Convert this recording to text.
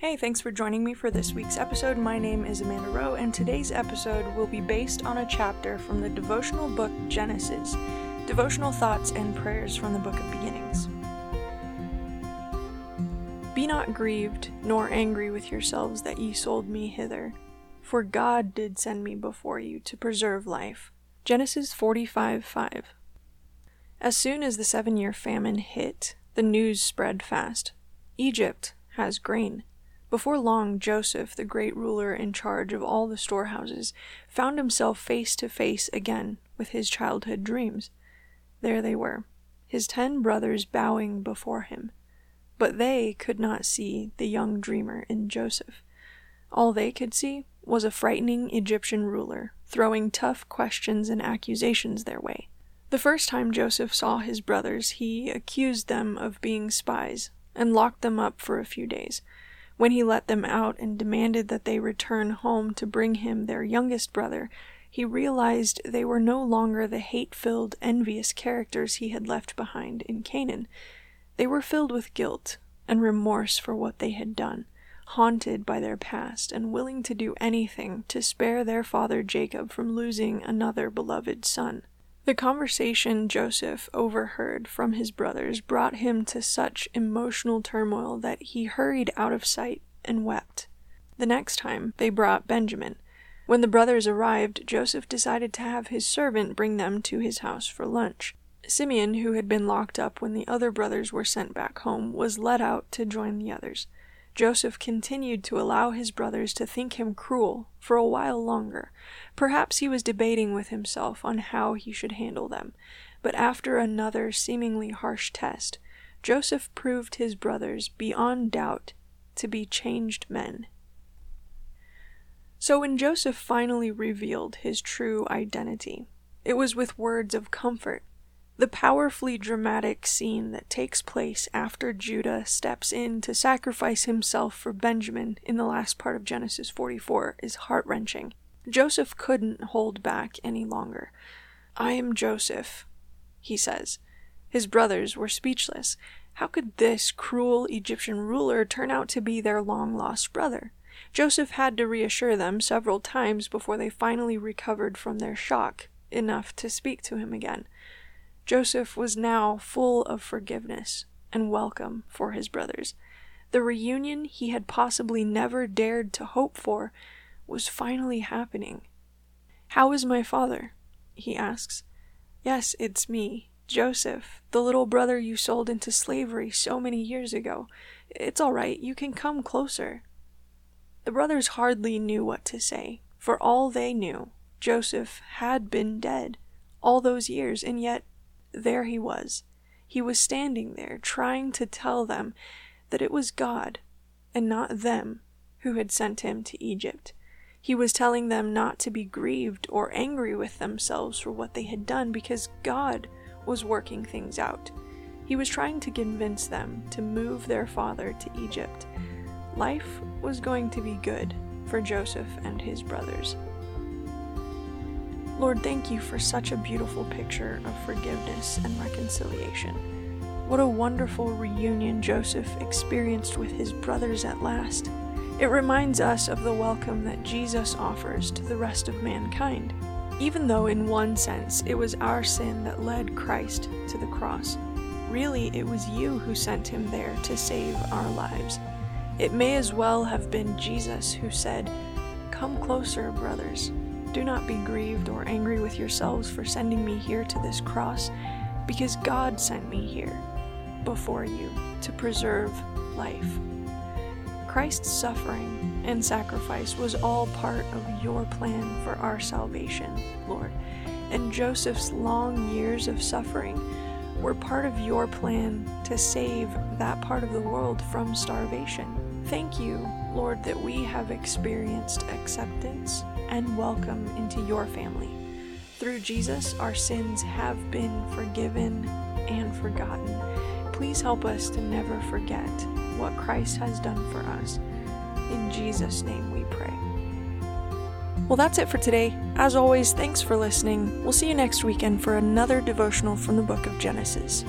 Hey, thanks for joining me for this week's episode. My name is Amanda Rowe, and today's episode will be based on a chapter from the devotional book Genesis Devotional Thoughts and Prayers from the Book of Beginnings. Be not grieved, nor angry with yourselves that ye sold me hither, for God did send me before you to preserve life. Genesis 45 5. As soon as the seven year famine hit, the news spread fast Egypt has grain. Before long, Joseph, the great ruler in charge of all the storehouses, found himself face to face again with his childhood dreams. There they were, his ten brothers bowing before him. But they could not see the young dreamer in Joseph. All they could see was a frightening Egyptian ruler throwing tough questions and accusations their way. The first time Joseph saw his brothers, he accused them of being spies and locked them up for a few days. When he let them out and demanded that they return home to bring him their youngest brother, he realized they were no longer the hate filled, envious characters he had left behind in Canaan. They were filled with guilt and remorse for what they had done, haunted by their past, and willing to do anything to spare their father Jacob from losing another beloved son. The conversation Joseph overheard from his brothers brought him to such emotional turmoil that he hurried out of sight and wept. The next time they brought Benjamin. When the brothers arrived, Joseph decided to have his servant bring them to his house for lunch. Simeon, who had been locked up when the other brothers were sent back home, was let out to join the others. Joseph continued to allow his brothers to think him cruel for a while longer. Perhaps he was debating with himself on how he should handle them. But after another seemingly harsh test, Joseph proved his brothers beyond doubt to be changed men. So when Joseph finally revealed his true identity, it was with words of comfort the powerfully dramatic scene that takes place after Judah steps in to sacrifice himself for Benjamin in the last part of Genesis 44 is heart wrenching. Joseph couldn't hold back any longer. I am Joseph, he says. His brothers were speechless. How could this cruel Egyptian ruler turn out to be their long lost brother? Joseph had to reassure them several times before they finally recovered from their shock enough to speak to him again. Joseph was now full of forgiveness and welcome for his brothers. The reunion he had possibly never dared to hope for was finally happening. How is my father? he asks. Yes, it's me, Joseph, the little brother you sold into slavery so many years ago. It's all right, you can come closer. The brothers hardly knew what to say. For all they knew, Joseph had been dead all those years, and yet there he was. He was standing there, trying to tell them that it was God and not them who had sent him to Egypt. He was telling them not to be grieved or angry with themselves for what they had done because God was working things out. He was trying to convince them to move their father to Egypt. Life was going to be good for Joseph and his brothers. Lord, thank you for such a beautiful picture of forgiveness and reconciliation. What a wonderful reunion Joseph experienced with his brothers at last. It reminds us of the welcome that Jesus offers to the rest of mankind, even though, in one sense, it was our sin that led Christ to the cross. Really, it was you who sent him there to save our lives. It may as well have been Jesus who said, Come closer, brothers. Do not be grieved or angry with yourselves for sending me here to this cross, because God sent me here before you to preserve life. Christ's suffering and sacrifice was all part of your plan for our salvation, Lord, and Joseph's long years of suffering were part of your plan to save that part of the world from starvation. Thank you, Lord, that we have experienced acceptance and welcome into your family. Through Jesus, our sins have been forgiven and forgotten. Please help us to never forget what Christ has done for us. In Jesus' name we pray. Well, that's it for today. As always, thanks for listening. We'll see you next weekend for another devotional from the book of Genesis.